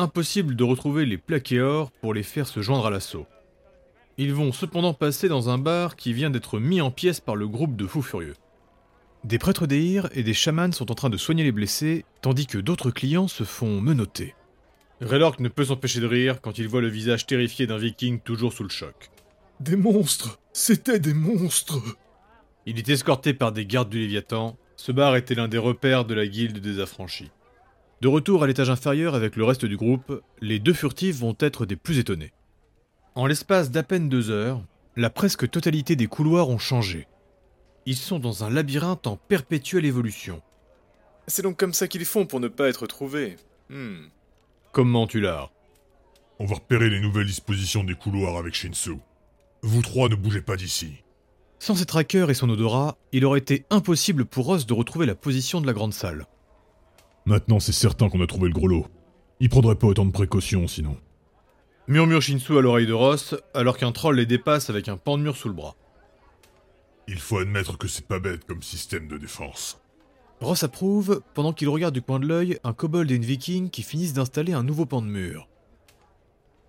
impossible de retrouver les plaquéors pour les faire se joindre à l'assaut. Ils vont cependant passer dans un bar qui vient d'être mis en pièces par le groupe de fous furieux. Des prêtres d'Eir et des chamans sont en train de soigner les blessés, tandis que d'autres clients se font menotter. Raylork ne peut s'empêcher de rire quand il voit le visage terrifié d'un viking toujours sous le choc. Des monstres C'était des monstres Il est escorté par des gardes du Léviathan, ce bar était l'un des repères de la guilde des affranchis. De retour à l'étage inférieur avec le reste du groupe, les deux furtifs vont être des plus étonnés. En l'espace d'à peine deux heures, la presque totalité des couloirs ont changé. Ils sont dans un labyrinthe en perpétuelle évolution. C'est donc comme ça qu'ils font pour ne pas être trouvés. Hmm. Comment tu l'as On va repérer les nouvelles dispositions des couloirs avec Shinsu. Vous trois ne bougez pas d'ici. Sans ses trackers et son odorat, il aurait été impossible pour Ross de retrouver la position de la grande salle. Maintenant, c'est certain qu'on a trouvé le gros lot. Il prendrait pas autant de précautions sinon. Murmure Shinsu à l'oreille de Ross, alors qu'un troll les dépasse avec un pan de mur sous le bras. Il faut admettre que c'est pas bête comme système de défense. Ross approuve, pendant qu'il regarde du coin de l'œil un kobold et une viking qui finissent d'installer un nouveau pan de mur.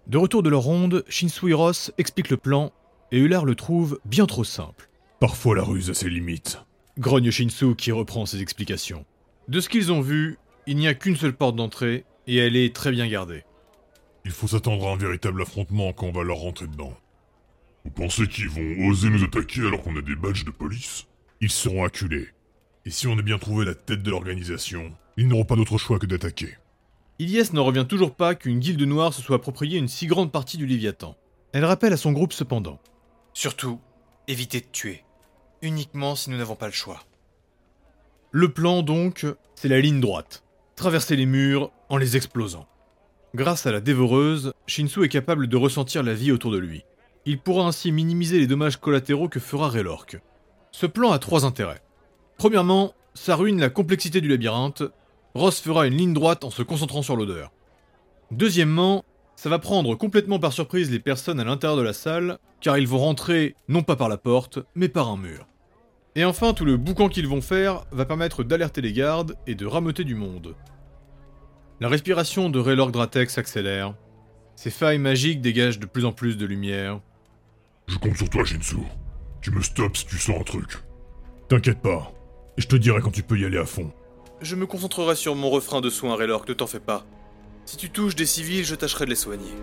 De retour de leur ronde, Shinsu et Ross expliquent le plan, et Ular le trouve bien trop simple. Parfois la ruse a ses limites. Grogne Shinsu qui reprend ses explications. De ce qu'ils ont vu, il n'y a qu'une seule porte d'entrée, et elle est très bien gardée. Il faut s'attendre à un véritable affrontement quand on va leur rentrer dedans. Vous pensez qu'ils vont oser nous attaquer alors qu'on a des badges de police? Ils seront acculés. Et si on a bien trouvé la tête de l'organisation, ils n'auront pas d'autre choix que d'attaquer. Ilyes n'en revient toujours pas qu'une guilde noire se soit appropriée une si grande partie du Léviathan. Elle rappelle à son groupe cependant. Surtout, évitez de tuer. Uniquement si nous n'avons pas le choix. Le plan donc, c'est la ligne droite. Traverser les murs en les explosant. Grâce à la dévoreuse, Shinsu est capable de ressentir la vie autour de lui. Il pourra ainsi minimiser les dommages collatéraux que fera Raylork. Ce plan a trois intérêts. Premièrement, ça ruine la complexité du labyrinthe. Ross fera une ligne droite en se concentrant sur l'odeur. Deuxièmement, ça va prendre complètement par surprise les personnes à l'intérieur de la salle, car ils vont rentrer non pas par la porte, mais par un mur. Et enfin, tout le boucan qu'ils vont faire va permettre d'alerter les gardes et de rameuter du monde. La respiration de Raylord Dratek s'accélère. Ses failles magiques dégagent de plus en plus de lumière. Je compte sur toi, Shinsu. Tu me stops si tu sens un truc. T'inquiète pas. Et je te dirai quand tu peux y aller à fond. Je me concentrerai sur mon refrain de soins, Raylord, ne t'en fais pas. Si tu touches des civils, je tâcherai de les soigner.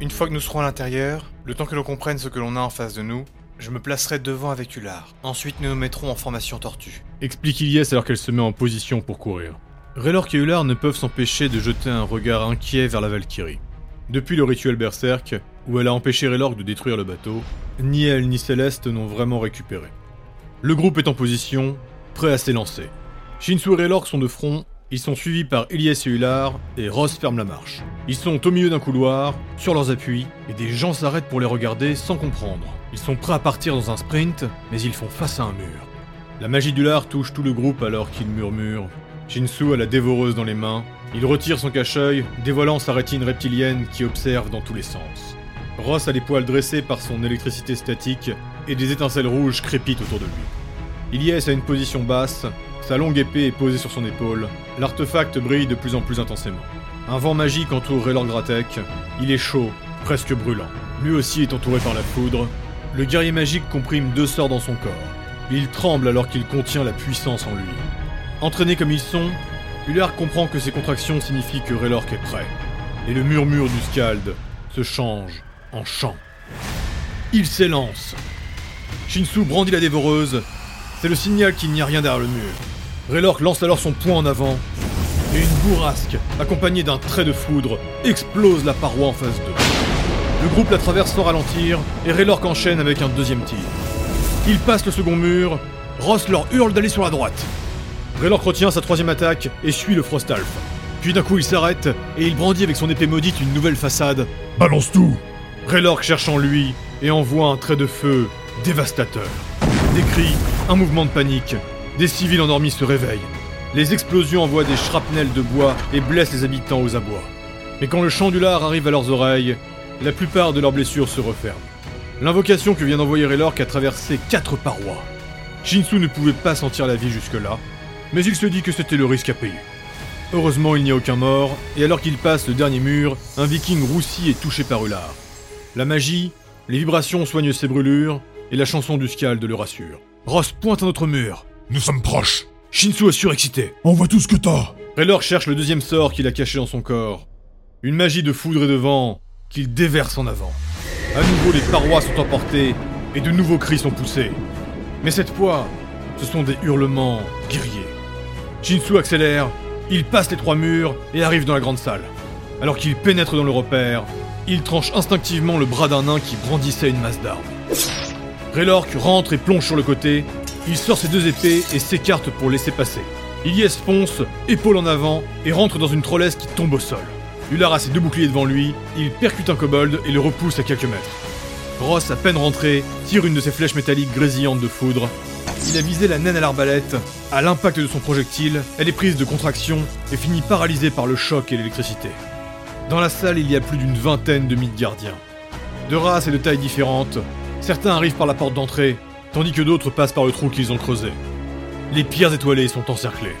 Une fois que nous serons à l'intérieur, le temps que l'on comprenne ce que l'on a en face de nous, je me placerai devant avec Ular. Ensuite, nous nous mettrons en formation tortue. Explique Ilyes alors qu'elle se met en position pour courir. Raylork et Ular ne peuvent s'empêcher de jeter un regard inquiet vers la Valkyrie. Depuis le rituel Berserk, où elle a empêché Raylork de détruire le bateau, ni elle ni Céleste n'ont vraiment récupéré. Le groupe est en position, prêt à s'élancer. Shinsu et Raylork sont de front, ils sont suivis par Elias et Ular, et Ross ferme la marche. Ils sont au milieu d'un couloir, sur leurs appuis, et des gens s'arrêtent pour les regarder sans comprendre. Ils sont prêts à partir dans un sprint, mais ils font face à un mur. La magie d'Ular touche tout le groupe alors qu'il murmure. Shinsu a la dévoreuse dans les mains. Il retire son cache-œil, dévoilant sa rétine reptilienne qui observe dans tous les sens. Ross a les poils dressés par son électricité statique, et des étincelles rouges crépitent autour de lui. Ilyes a une position basse, sa longue épée est posée sur son épaule, l'artefact brille de plus en plus intensément. Un vent magique entoure Raylord Gratek, il est chaud, presque brûlant. Lui aussi est entouré par la foudre. Le guerrier magique comprime deux sorts dans son corps. Il tremble alors qu'il contient la puissance en lui. Entraînés comme ils sont, Ular comprend que ces contractions signifient que Raylork est prêt. Et le murmure du Scald se change en chant. Il s'élance. Shinsu brandit la dévoreuse. C'est le signal qu'il n'y a rien derrière le mur. Raylork lance alors son poing en avant. Et une bourrasque, accompagnée d'un trait de foudre, explose la paroi en face d'eux. Le groupe la traverse sans ralentir, et Raylork enchaîne avec un deuxième tir. Il passe le second mur, Ross leur hurle d'aller sur la droite. Raylork retient sa troisième attaque et suit le Frostalf. Puis d'un coup il s'arrête, et il brandit avec son épée maudite une nouvelle façade. Balance tout Raylork cherche en lui, et envoie un trait de feu dévastateur. Des cris, un mouvement de panique, des civils endormis se réveillent. Les explosions envoient des shrapnels de bois et blessent les habitants aux abois. Mais quand le chant du lard arrive à leurs oreilles, la plupart de leurs blessures se referment. L'invocation que vient d'envoyer Raylork a traversé quatre parois. Shinsu ne pouvait pas sentir la vie jusque-là, mais il se dit que c'était le risque à payer. Heureusement, il n'y a aucun mort, et alors qu'il passe le dernier mur, un viking roussi est touché par Ular. La magie, les vibrations soignent ses brûlures, et la chanson du Scald le rassure. Ross pointe un autre mur. Nous sommes proches. Shinsu est surexcité. On voit tout ce que t'as. Raylor cherche le deuxième sort qu'il a caché dans son corps. Une magie de foudre et de vent qu'il déverse en avant. À nouveau, les parois sont emportées et de nouveaux cris sont poussés. Mais cette fois, ce sont des hurlements guerriers. Shinsu accélère, il passe les trois murs et arrive dans la grande salle. Alors qu'il pénètre dans le repère, il tranche instinctivement le bras d'un nain qui brandissait une masse d'armes. Raylork rentre et plonge sur le côté, il sort ses deux épées et s'écarte pour laisser passer. Ilyes fonce, épaule en avant, et rentre dans une trollesse qui tombe au sol. Ular a ses deux boucliers devant lui, il percute un kobold et le repousse à quelques mètres. Ross, à peine rentré, tire une de ses flèches métalliques grésillantes de foudre. Il a visé la naine à l'arbalète. À l'impact de son projectile, elle est prise de contraction et finit paralysée par le choc et l'électricité. Dans la salle, il y a plus d'une vingtaine de mythes gardiens. De races et de tailles différentes, certains arrivent par la porte d'entrée, tandis que d'autres passent par le trou qu'ils ont creusé. Les pierres étoilées sont encerclées.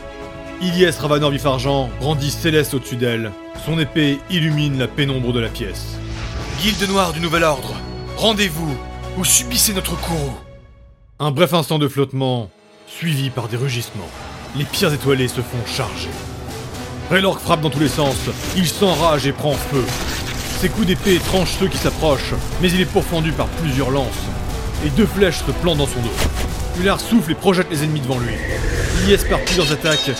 Ilyes Ravanor Vif-Argent brandit Céleste au-dessus d'elle. Son épée illumine la pénombre de la pièce. Guilde noire du Nouvel Ordre, rendez-vous ou subissez notre courroux. Un bref instant de flottement, suivi par des rugissements. Les pierres étoilées se font charger. Raylork frappe dans tous les sens, il s'enrage et prend feu. Ses coups d'épée tranchent ceux qui s'approchent, mais il est pourfendu par plusieurs lances, et deux flèches se plantent dans son dos. Ular souffle et projette les ennemis devant lui. Il y espère plusieurs attaques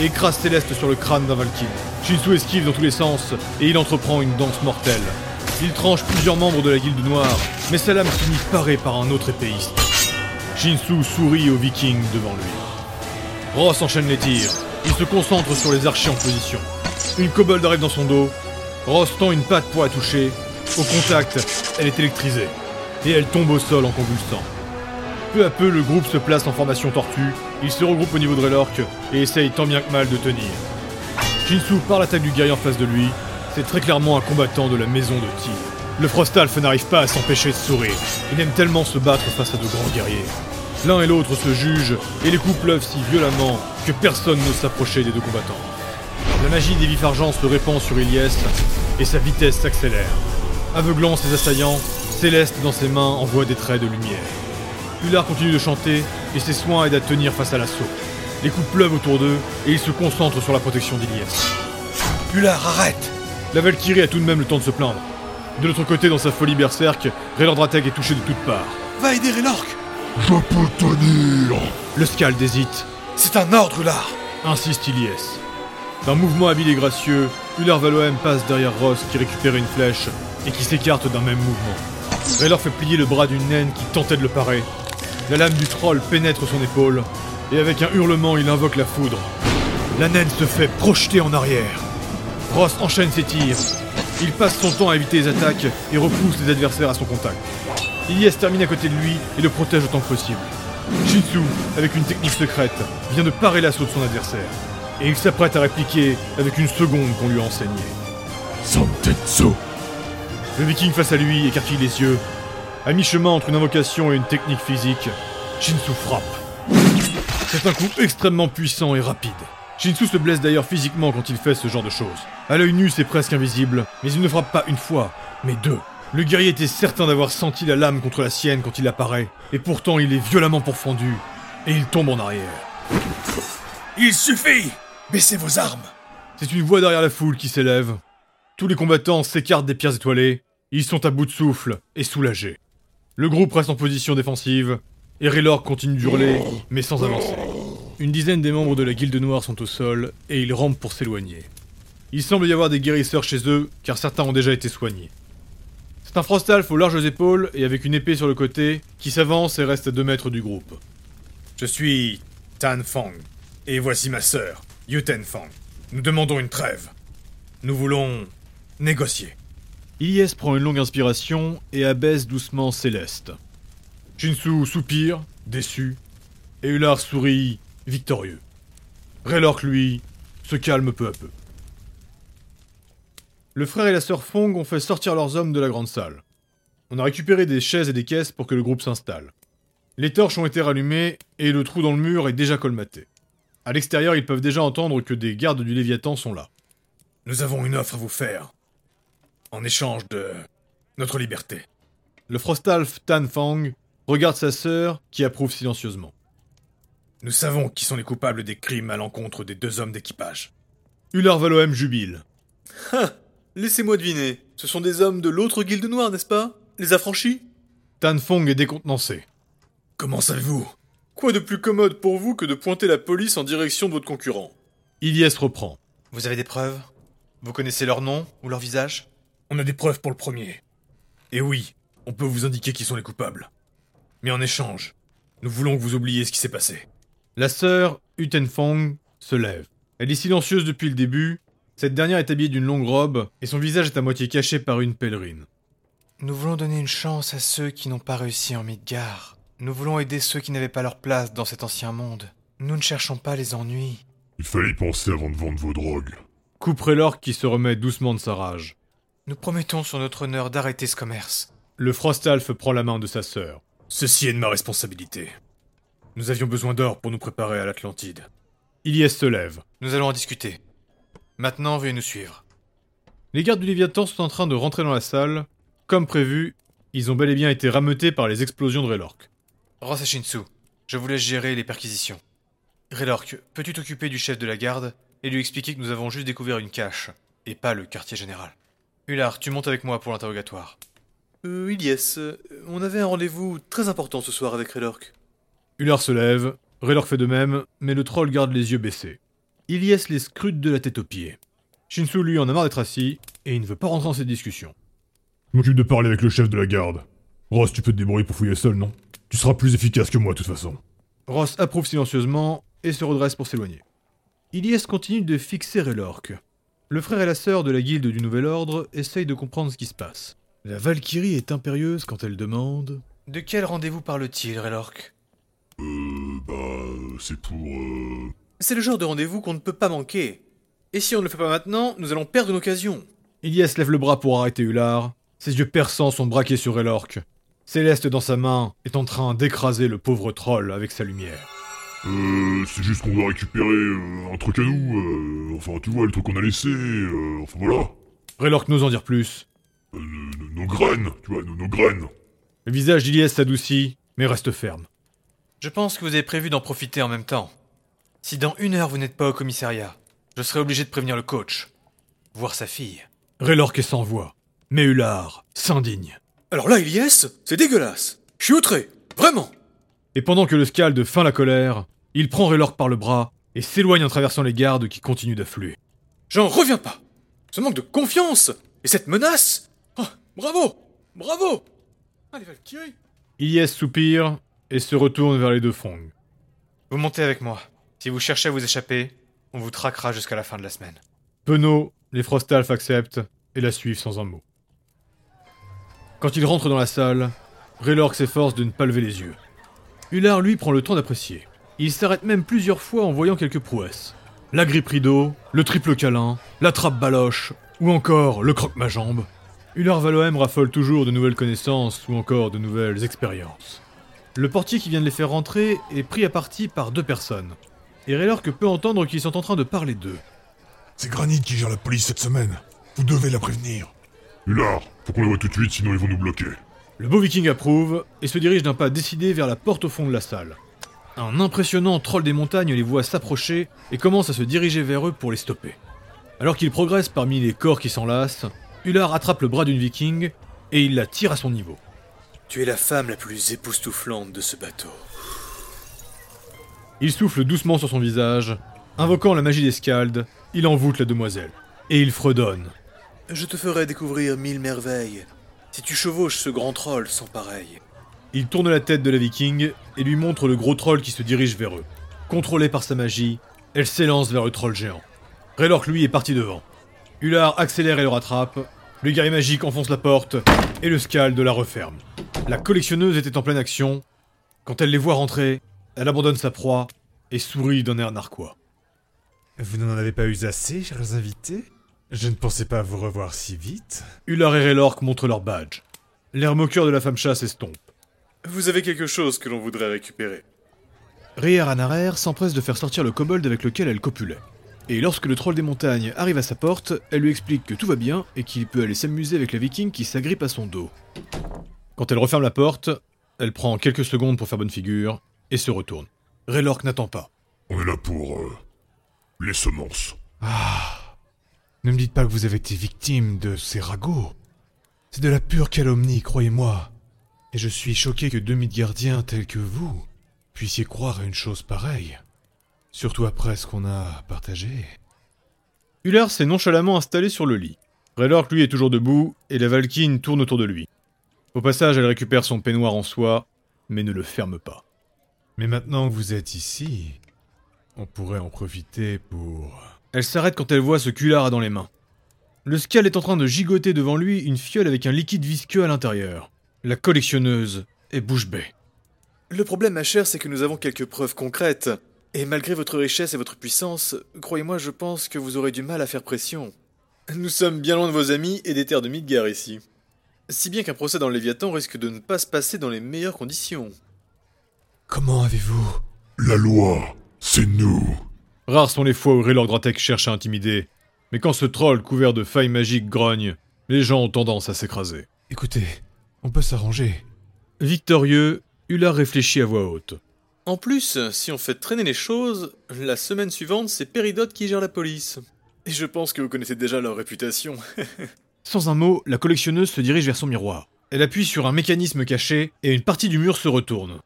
et écrase Céleste sur le crâne d'un Valkyrie. Shinsu esquive dans tous les sens et il entreprend une danse mortelle. Il tranche plusieurs membres de la guilde noire, mais sa lame finit parée par un autre épéiste. Shinsu sourit aux vikings devant lui. Ross enchaîne les tirs. Il se concentre sur les archers en position. Une kobold arrive dans son dos. Ross tend une patte pour la toucher. Au contact, elle est électrisée. Et elle tombe au sol en convulsant. Peu à peu, le groupe se place en formation tortue. Il se regroupe au niveau de Raylork et essaye tant bien que mal de tenir. Shinsu part l'attaque du guerrier en face de lui. C'est très clairement un combattant de la maison de Ti. Le Frostalf n'arrive pas à s'empêcher de sourire. Il aime tellement se battre face à de grands guerriers. L'un et l'autre se jugent, et les coups pleuvent si violemment que personne n'ose s'approcher des deux combattants. La magie des vifs argents se répand sur Ilyes, et sa vitesse s'accélère. Aveuglant ses assaillants, Céleste dans ses mains envoie des traits de lumière. Ular continue de chanter, et ses soins aident à tenir face à l'assaut. Les coups pleuvent autour d'eux, et ils se concentrent sur la protection d'Ilyes. Ular, arrête La Valkyrie a tout de même le temps de se plaindre. De l'autre côté, dans sa folie berserk, Raylord Dratek est touché de toutes parts. Va aider Raylork Je peux tenir. Le Scald hésite, C'est un ordre, Ular insiste Ilyes. D'un mouvement habile et gracieux, Ular Valoem passe derrière Ross qui récupère une flèche et qui s'écarte d'un même mouvement. Raylor fait plier le bras d'une naine qui tentait de le parer. La lame du troll pénètre son épaule et avec un hurlement, il invoque la foudre. La naine se fait projeter en arrière. Ross enchaîne ses tirs. Il passe son temps à éviter les attaques et repousse les adversaires à son contact. Ilyes termine à côté de lui et le protège autant que possible. Shinsu, avec une technique secrète, vient de parer l'assaut de son adversaire. Et il s'apprête à répliquer avec une seconde qu'on lui a enseignée. Santetsu. Le viking face à lui écarquille les yeux. À mi-chemin entre une invocation et une technique physique, Shinsu frappe. C'est un coup extrêmement puissant et rapide. Shinsu se blesse d'ailleurs physiquement quand il fait ce genre de choses. À l'œil nu, c'est presque invisible, mais il ne frappe pas une fois, mais deux. Le guerrier était certain d'avoir senti la lame contre la sienne quand il apparaît, et pourtant il est violemment pourfendu, et il tombe en arrière. Il suffit Baissez vos armes C'est une voix derrière la foule qui s'élève. Tous les combattants s'écartent des pierres étoilées, ils sont à bout de souffle et soulagés. Le groupe reste en position défensive, et Raylor continue d'hurler, mais sans avancer. Une dizaine des membres de la Guilde Noire sont au sol, et ils rampent pour s'éloigner. Il semble y avoir des guérisseurs chez eux, car certains ont déjà été soignés. C'est un Frostalf aux larges épaules et avec une épée sur le côté, qui s'avance et reste à deux mètres du groupe. Je suis Tan Fang, et voici ma sœur, Yuten Fang. Nous demandons une trêve. Nous voulons négocier. Ilyes prend une longue inspiration et abaisse doucement Céleste. Shinsu soupire, déçu, et Ular sourit, victorieux. Raylork, lui, se calme peu à peu. Le frère et la sœur Fong ont fait sortir leurs hommes de la grande salle. On a récupéré des chaises et des caisses pour que le groupe s'installe. Les torches ont été rallumées et le trou dans le mur est déjà colmaté. À l'extérieur, ils peuvent déjà entendre que des gardes du Léviathan sont là. Nous avons une offre à vous faire. En échange de notre liberté. Le Frostalf Tan Fang regarde sa sœur, qui approuve silencieusement. Nous savons qui sont les coupables des crimes à l'encontre des deux hommes d'équipage. Ular Valoem jubile. Laissez-moi deviner. Ce sont des hommes de l'autre guilde noire, n'est-ce pas? Les affranchis? Tan Fong est décontenancé. Comment savez-vous? Quoi de plus commode pour vous que de pointer la police en direction de votre concurrent? Ilyes reprend. Vous avez des preuves? Vous connaissez leur nom ou leur visage? On a des preuves pour le premier. Et oui, on peut vous indiquer qui sont les coupables. Mais en échange, nous voulons que vous oubliez ce qui s'est passé. La sœur, Utenfong, se lève. Elle est silencieuse depuis le début. Cette dernière est habillée d'une longue robe et son visage est à moitié caché par une pèlerine. Nous voulons donner une chance à ceux qui n'ont pas réussi en Midgard. Nous voulons aider ceux qui n'avaient pas leur place dans cet ancien monde. Nous ne cherchons pas les ennuis. Il fallait y penser avant de vendre vos drogues. Coupe Raylork qui se remet doucement de sa rage. Nous promettons sur notre honneur d'arrêter ce commerce. Le Frostalf prend la main de sa sœur. Ceci est de ma responsabilité. Nous avions besoin d'or pour nous préparer à l'Atlantide. Ilyes se lève. Nous allons en discuter. Maintenant, veuillez nous suivre. Les gardes du Léviathan sont en train de rentrer dans la salle. Comme prévu, ils ont bel et bien été rameutés par les explosions de Raylork. Ross et Shinsu, je vous laisse gérer les perquisitions. Raylork, peux-tu t'occuper du chef de la garde et lui expliquer que nous avons juste découvert une cache, et pas le quartier général? Ular, tu montes avec moi pour l'interrogatoire. Euh, Ilyes, on avait un rendez-vous très important ce soir avec Raylork. Ular se lève, Raylork fait de même, mais le troll garde les yeux baissés. Ilyes les scrute de la tête aux pieds. Shinsu, lui, en a marre d'être assis, et il ne veut pas rentrer dans cette discussion. Je m'occupe de parler avec le chef de la garde. Ross, tu peux te débrouiller pour fouiller seul, non? Tu seras plus efficace que moi, de toute façon. Ross approuve silencieusement et se redresse pour s'éloigner. Ilyes continue de fixer Raylork. Le frère et la sœur de la guilde du Nouvel Ordre essayent de comprendre ce qui se passe. La Valkyrie est impérieuse quand elle demande De quel rendez-vous parle-t-il, Raylork Euh, bah, c'est pour, euh... C'est le genre de rendez-vous qu'on ne peut pas manquer. Et si on ne le fait pas maintenant, nous allons perdre une occasion. Ilyes lève le bras pour arrêter Ular. Ses yeux perçants sont braqués sur Raylork. Céleste dans sa main est en train d'écraser le pauvre troll avec sa lumière. Euh, c'est juste qu'on doit récupérer euh, un truc à nous, euh, enfin tu vois, le truc qu'on a laissé, euh, enfin voilà. Raylork n'ose en dire plus. Euh, nos, nos graines, tu vois, nos, nos graines. Le visage d'Ilyes s'adoucit, mais reste ferme. Je pense que vous avez prévu d'en profiter en même temps. Si dans une heure vous n'êtes pas au commissariat, je serai obligé de prévenir le coach. Voir sa fille. Raylork est sans voix. Mais Ular s'indigne. Alors là, Ilyes, c'est dégueulasse. Je suis outré. Vraiment. Et pendant que le Scald feint la colère, il prend Raylork par le bras et s'éloigne en traversant les gardes qui continuent d'affluer. J'en reviens pas. Ce manque de confiance et cette menace. Oh, bravo. Bravo. Allez, Valkyrie. Ilyes soupire et se retourne vers les deux Fong. Vous montez avec moi. Si vous cherchez à vous échapper, on vous traquera jusqu'à la fin de la semaine. Penaud, les Frostalf acceptent et la suivent sans un mot. Quand il rentre dans la salle, Raylork s'efforce de ne pas lever les yeux. Ular, lui, prend le temps d'apprécier. Il s'arrête même plusieurs fois en voyant quelques prouesses. La grippe rideau, le triple câlin, la trappe baloche, ou encore le croque-ma-jambe. Ular Valoem raffole toujours de nouvelles connaissances ou encore de nouvelles expériences. Le portier qui vient de les faire rentrer est pris à partie par deux personnes. Et Raylork peut entendre qu'ils sont en train de parler d'eux. C'est Granit qui gère la police cette semaine. Vous devez la prévenir. Ular, faut qu'on les voit tout de suite, sinon ils vont nous bloquer. Le beau viking approuve et se dirige d'un pas décidé vers la porte au fond de la salle. Un impressionnant troll des montagnes les voit s'approcher et commence à se diriger vers eux pour les stopper. Alors qu'il progresse parmi les corps qui s'enlacent, Ular attrape le bras d'une viking et il la tire à son niveau. Tu es la femme la plus époustouflante de ce bateau. Il souffle doucement sur son visage, invoquant la magie des scalds, il envoûte la demoiselle. Et il fredonne. Je te ferai découvrir mille merveilles. Si tu chevauches ce grand troll sans pareil. Il tourne la tête de la viking et lui montre le gros troll qui se dirige vers eux. Contrôlée par sa magie, elle s'élance vers le troll géant. Raylork, lui, est parti devant. Ular accélère et le rattrape. Le guerrier magique enfonce la porte et le scald la referme. La collectionneuse était en pleine action. Quand elle les voit rentrer, elle abandonne sa proie et sourit d'un air narquois. Vous n'en avez pas eu assez, chers invités? Je ne pensais pas vous revoir si vite. Ular et Raylork montrent leur badge. L'air moqueur de la femme chasse estompe. Vous avez quelque chose que l'on voudrait récupérer. Rhea Anarer s'empresse de faire sortir le kobold avec lequel elle copulait. Et lorsque le troll des montagnes arrive à sa porte, elle lui explique que tout va bien et qu'il peut aller s'amuser avec la viking qui s'agrippe à son dos. Quand elle referme la porte, elle prend quelques secondes pour faire bonne figure et se retourne. Raylork n'attend pas. On est là pour... euh, les semences. Ne me dites pas que vous avez été victime de ces ragots. C'est de la pure calomnie, croyez-moi. Et je suis choqué que deux gardiens tels que vous puissiez croire à une chose pareille. Surtout après ce qu'on a partagé. Hullard s'est nonchalamment installé sur le lit. Raylork, lui, est toujours debout, et la Valkyne tourne autour de lui. Au passage, elle récupère son peignoir en soie, mais ne le ferme pas. Mais maintenant que vous êtes ici, on pourrait en profiter pour... Elle s'arrête quand elle voit ce qu'Hullard a dans les mains. Le Scal est en train de gigoter devant lui une fiole avec un liquide visqueux à l'intérieur. La collectionneuse est bouche bée. Le problème, ma chère, c'est que nous avons quelques preuves concrètes. Et malgré votre richesse et votre puissance, croyez-moi, je pense que vous aurez du mal à faire pression. Nous sommes bien loin de vos amis et des terres de Midgar ici. Si bien qu'un procès dans le Léviathan risque de ne pas se passer dans les meilleures conditions. Comment avez-vous... La loi, c'est nous. Rares sont les fois où Raylord Dratek cherche à intimider, mais quand ce troll couvert de failles magiques grogne, les gens ont tendance à s'écraser. Écoutez, on peut s'arranger. Victorieux, Hullard réfléchit à voix haute. En plus, si on fait traîner les choses, la semaine suivante, c'est Péridote qui gère la police. Et je pense que vous connaissez déjà leur réputation. Sans un mot, la collectionneuse se dirige vers son miroir. Elle appuie sur un mécanisme caché et une partie du mur se retourne.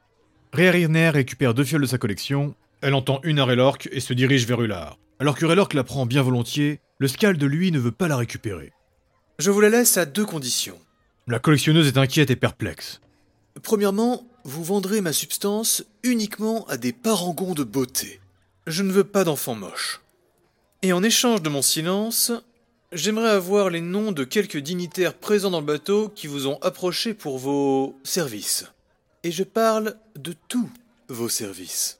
Rhea Rirner récupère deux fioles de sa collection, elle entend une à Raylork et se dirige vers Hullard. Alors que Raylork la prend bien volontiers, le Scald de lui ne veut pas la récupérer. Je vous la laisse à deux conditions. La collectionneuse est inquiète et perplexe. Premièrement, vous vendrez ma substance uniquement à des parangons de beauté. Je ne veux pas d'enfants moches. Et en échange de mon silence, j'aimerais avoir les noms de quelques dignitaires présents dans le bateau qui vous ont approché pour vos services. Et je parle de tous vos services.